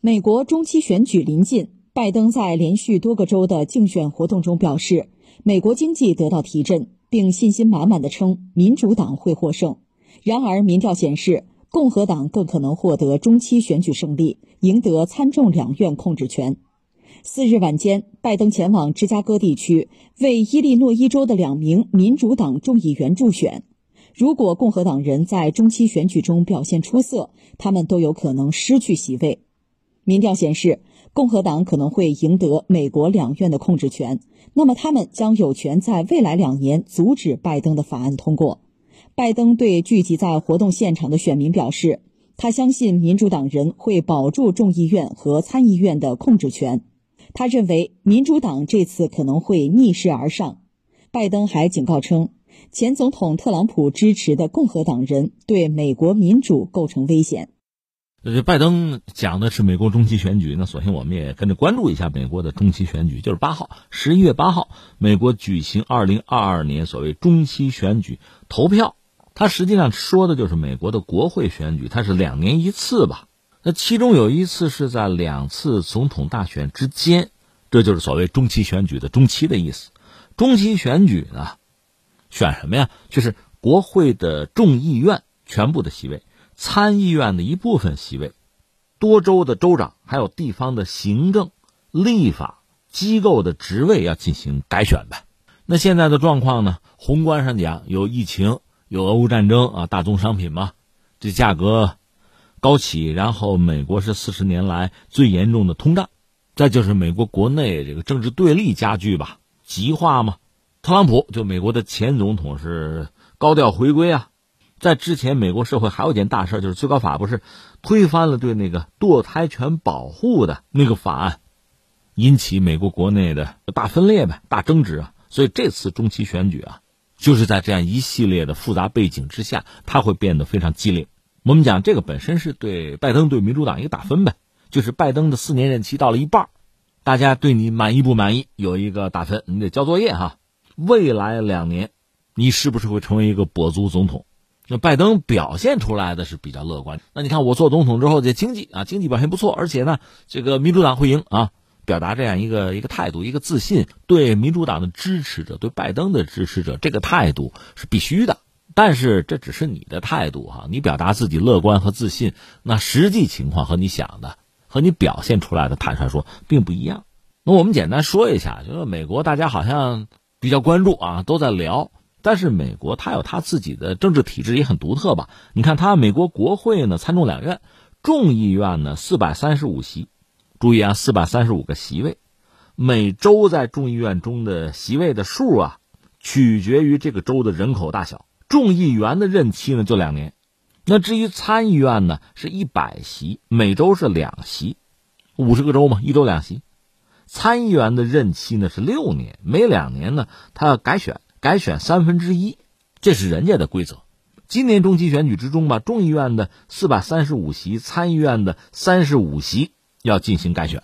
美国中期选举临近，拜登在连续多个州的竞选活动中表示，美国经济得到提振，并信心满满的称民主党会获胜。然而，民调显示，共和党更可能获得中期选举胜利，赢得参众两院控制权。四日晚间，拜登前往芝加哥地区为伊利诺伊州的两名民主党众议员助选。如果共和党人在中期选举中表现出色，他们都有可能失去席位。民调显示，共和党可能会赢得美国两院的控制权，那么他们将有权在未来两年阻止拜登的法案通过。拜登对聚集在活动现场的选民表示，他相信民主党人会保住众议院和参议院的控制权。他认为民主党这次可能会逆势而上。拜登还警告称，前总统特朗普支持的共和党人对美国民主构成危险。这拜登讲的是美国中期选举，那索性我们也跟着关注一下美国的中期选举，就是八号，十一月八号，美国举行二零二二年所谓中期选举投票。他实际上说的就是美国的国会选举，它是两年一次吧？那其中有一次是在两次总统大选之间，这就是所谓中期选举的中期的意思。中期选举呢，选什么呀？就是国会的众议院全部的席位。参议院的一部分席位，多州的州长，还有地方的行政、立法机构的职位要进行改选呗。那现在的状况呢？宏观上讲，有疫情，有俄乌战争啊，大宗商品嘛，这价格高企。然后美国是四十年来最严重的通胀，再就是美国国内这个政治对立加剧吧，极化嘛。特朗普就美国的前总统是高调回归啊。在之前，美国社会还有一件大事，就是最高法不是推翻了对那个堕胎权保护的那个法案，引起美国国内的大分裂呗、大争执啊。所以这次中期选举啊，就是在这样一系列的复杂背景之下，它会变得非常激烈。我们讲这个本身是对拜登对民主党一个打分呗，就是拜登的四年任期到了一半，大家对你满意不满意？有一个打分，你得交作业哈。未来两年，你是不是会成为一个跛足总统？那拜登表现出来的是比较乐观。那你看，我做总统之后，这经济啊，经济表现不错，而且呢，这个民主党会赢啊，表达这样一个一个态度，一个自信。对民主党的支持者，对拜登的支持者，这个态度是必须的。但是这只是你的态度哈，你表达自己乐观和自信，那实际情况和你想的，和你表现出来的，坦率说并不一样。那我们简单说一下，就是美国大家好像比较关注啊，都在聊。但是美国它有它自己的政治体制也很独特吧？你看它美国国会呢，参众两院，众议院呢四百三十五席，注意啊，四百三十五个席位，每州在众议院中的席位的数啊，取决于这个州的人口大小。众议员的任期呢就两年，那至于参议院呢是一百席，每州是两席，五十个州嘛，一州两席。参议员的任期呢是六年，每两年呢他要改选。改选三分之一，这是人家的规则。今年中期选举之中吧，众议院的四百三十五席，参议院的三十五席要进行改选。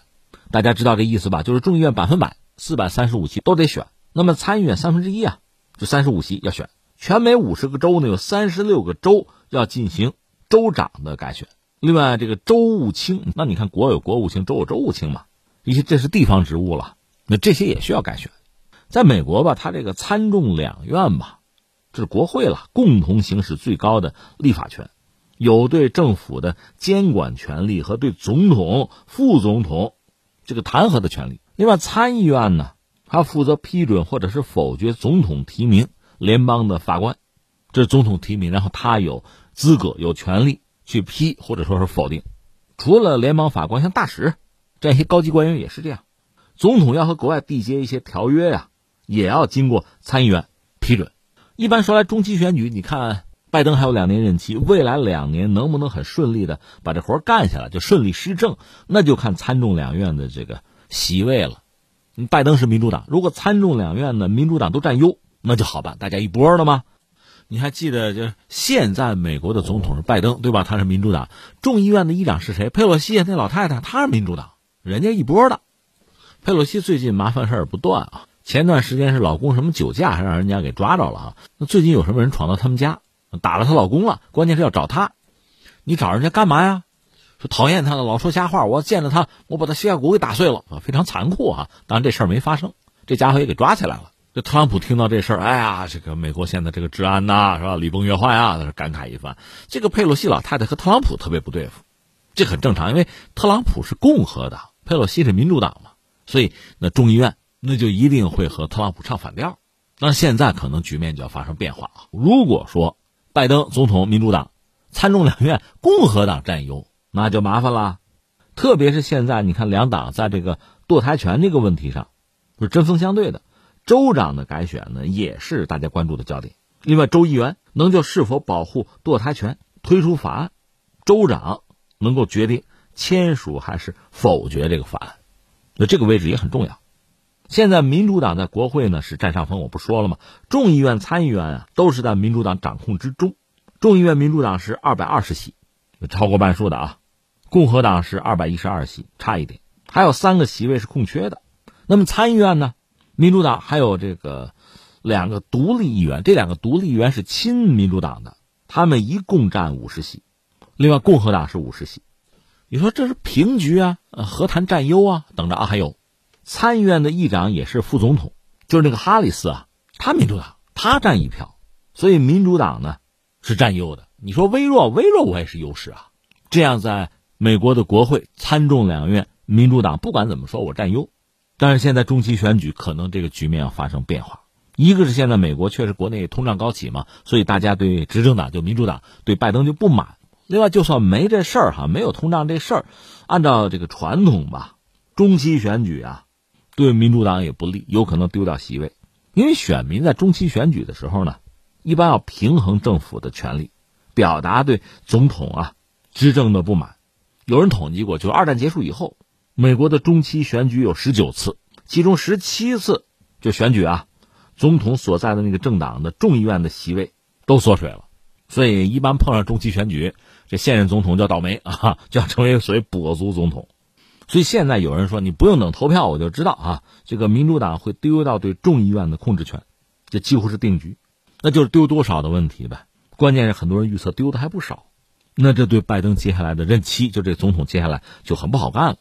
大家知道这意思吧？就是众议院百分百四百三十五席都得选，那么参议院三分之一啊，就三十五席要选。全美五十个州呢，有三十六个州要进行州长的改选。另外，这个州务卿，那你看国有国务卿，州有州务卿嘛，一些这是地方职务了，那这些也需要改选。在美国吧，他这个参众两院吧，这是国会了，共同行使最高的立法权，有对政府的监管权利和对总统、副总统这个弹劾的权利。另外，参议院呢，他负责批准或者是否决总统提名联邦的法官，这是总统提名，然后他有资格、有权利去批或者说是否定。除了联邦法官，像大使这样一些高级官员也是这样。总统要和国外缔结一些条约呀。也要经过参议院批准。一般说来，中期选举，你看拜登还有两年任期，未来两年能不能很顺利的把这活干下来，就顺利施政，那就看参众两院的这个席位了。拜登是民主党，如果参众两院呢民主党都占优，那就好办，大家一波了吗？你还记得，就现在美国的总统是拜登，对吧？他是民主党。众议院的议长是谁？佩洛西那老太太，她是民主党，人家一波的。佩洛西最近麻烦事儿不断啊。前段时间是老公什么酒驾，还让人家给抓着了啊？那最近有什么人闯到他们家，打了她老公了？关键是要找她，你找人家干嘛呀？说讨厌他的，老说瞎话。我见着他，我把他膝盖骨给打碎了啊，非常残酷啊！当然这事儿没发生，这家伙也给抓起来了。这特朗普听到这事儿，哎呀，这个美国现在这个治安呐，是吧？礼崩乐坏啊，在这感慨一番。这个佩洛西老太太和特朗普特别不对付，这很正常，因为特朗普是共和党，佩洛西是民主党嘛，所以那众议院那就一定会和特朗普唱反调。那现在可能局面就要发生变化啊！如果说拜登总统民主党。参众两院共和党占优，那就麻烦了。特别是现在，你看两党在这个堕胎权这个问题上，是针锋相对的。州长的改选呢，也是大家关注的焦点。另外，州议员能就是否保护堕胎权推出法案，州长能够决定签署还是否决这个法案，那这个位置也很重要。现在民主党在国会呢是占上风，我不说了吗？众议院、参议院啊，都是在民主党掌控之中。众议院民主党是二百二十席，超过半数的啊，共和党是二百一十二席，差一点，还有三个席位是空缺的。那么参议院呢，民主党还有这个两个独立议员，这两个独立议员是亲民主党的，他们一共占五十席，另外共和党是五十席。你说这是平局啊？何谈占优啊？等着啊！还有参议院的议长也是副总统，就是那个哈里斯啊，他民主党，他占一票，所以民主党呢。是占优的，你说微弱，微弱我也是优势啊。这样在美国的国会参众两院，民主党不管怎么说，我占优。但是现在中期选举，可能这个局面要发生变化。一个是现在美国确实国内通胀高企嘛，所以大家对执政党就民主党对拜登就不满。另外，就算没这事儿哈，没有通胀这事儿，按照这个传统吧，中期选举啊，对民主党也不利，有可能丢掉席位，因为选民在中期选举的时候呢。一般要平衡政府的权利，表达对总统啊执政的不满。有人统计过，就二战结束以后，美国的中期选举有十九次，其中十七次就选举啊，总统所在的那个政党的众议院的席位都缩水了。所以一般碰上中期选举，这现任总统就要倒霉啊，就要成为所谓跛足总统。所以现在有人说，你不用等投票，我就知道啊，这个民主党会丢掉对众议院的控制权，这几乎是定局。那就是丢多少的问题呗，关键是很多人预测丢的还不少，那这对拜登接下来的任期，就这总统接下来就很不好干了。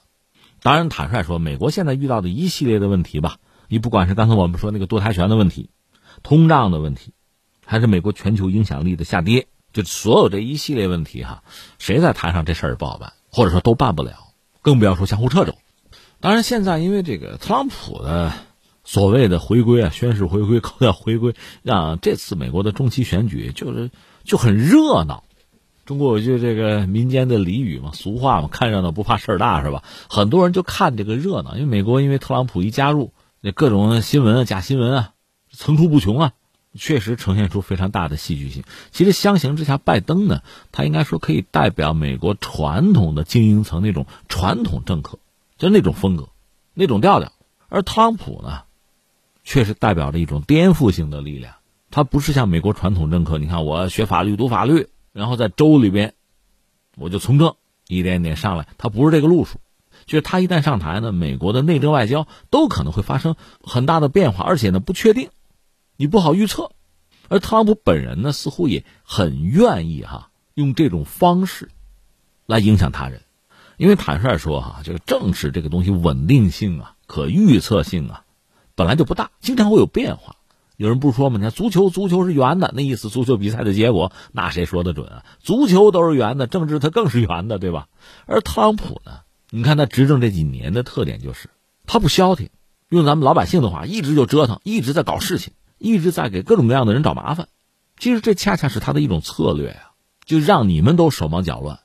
当然，坦率说，美国现在遇到的一系列的问题吧，你不管是刚才我们说那个堕胎权的问题、通胀的问题，还是美国全球影响力的下跌，就所有这一系列问题哈，谁在台上这事儿不好办，或者说都办不了，更不要说相互掣肘。当然，现在因为这个特朗普的。所谓的回归啊，宣誓回归，高调回归，让这次美国的中期选举就是就很热闹。中国有句这个民间的俚语嘛，俗话嘛，看热闹不怕事儿大，是吧？很多人就看这个热闹，因为美国因为特朗普一加入，那各种新闻啊、假新闻啊层出不穷啊，确实呈现出非常大的戏剧性。其实相形之下，拜登呢，他应该说可以代表美国传统的精英层那种传统政客，就那种风格、那种调调，而特朗普呢。确实代表着一种颠覆性的力量，他不是像美国传统政客。你看，我学法律、读法律，然后在州里边，我就从政，一点点上来。他不是这个路数，就是他一旦上台呢，美国的内政外交都可能会发生很大的变化，而且呢不确定，你不好预测。而特朗普本人呢，似乎也很愿意哈用这种方式来影响他人，因为坦率说哈，这个政治这个东西稳定性啊、可预测性啊。本来就不大，经常会有变化。有人不说吗？你看足球，足球是圆的，那意思足球比赛的结果，那谁说的准啊？足球都是圆的，政治它更是圆的，对吧？而特朗普呢？你看他执政这几年的特点就是，他不消停，用咱们老百姓的话，一直就折腾，一直在搞事情，一直在给各种各样的人找麻烦。其实这恰恰是他的一种策略呀，就让你们都手忙脚乱，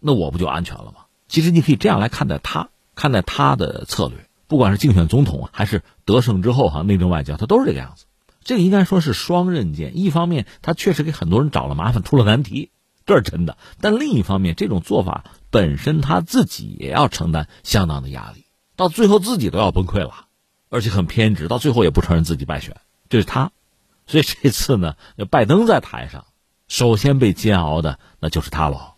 那我不就安全了吗？其实你可以这样来看待他，看待他的策略。不管是竞选总统还是得胜之后哈，内政外交他都是这个样子。这个应该说是双刃剑。一方面，他确实给很多人找了麻烦，出了难题，这是真的。但另一方面，这种做法本身他自己也要承担相当的压力，到最后自己都要崩溃了，而且很偏执，到最后也不承认自己败选，就是他。所以这次呢，拜登在台上，首先被煎熬的那就是他了。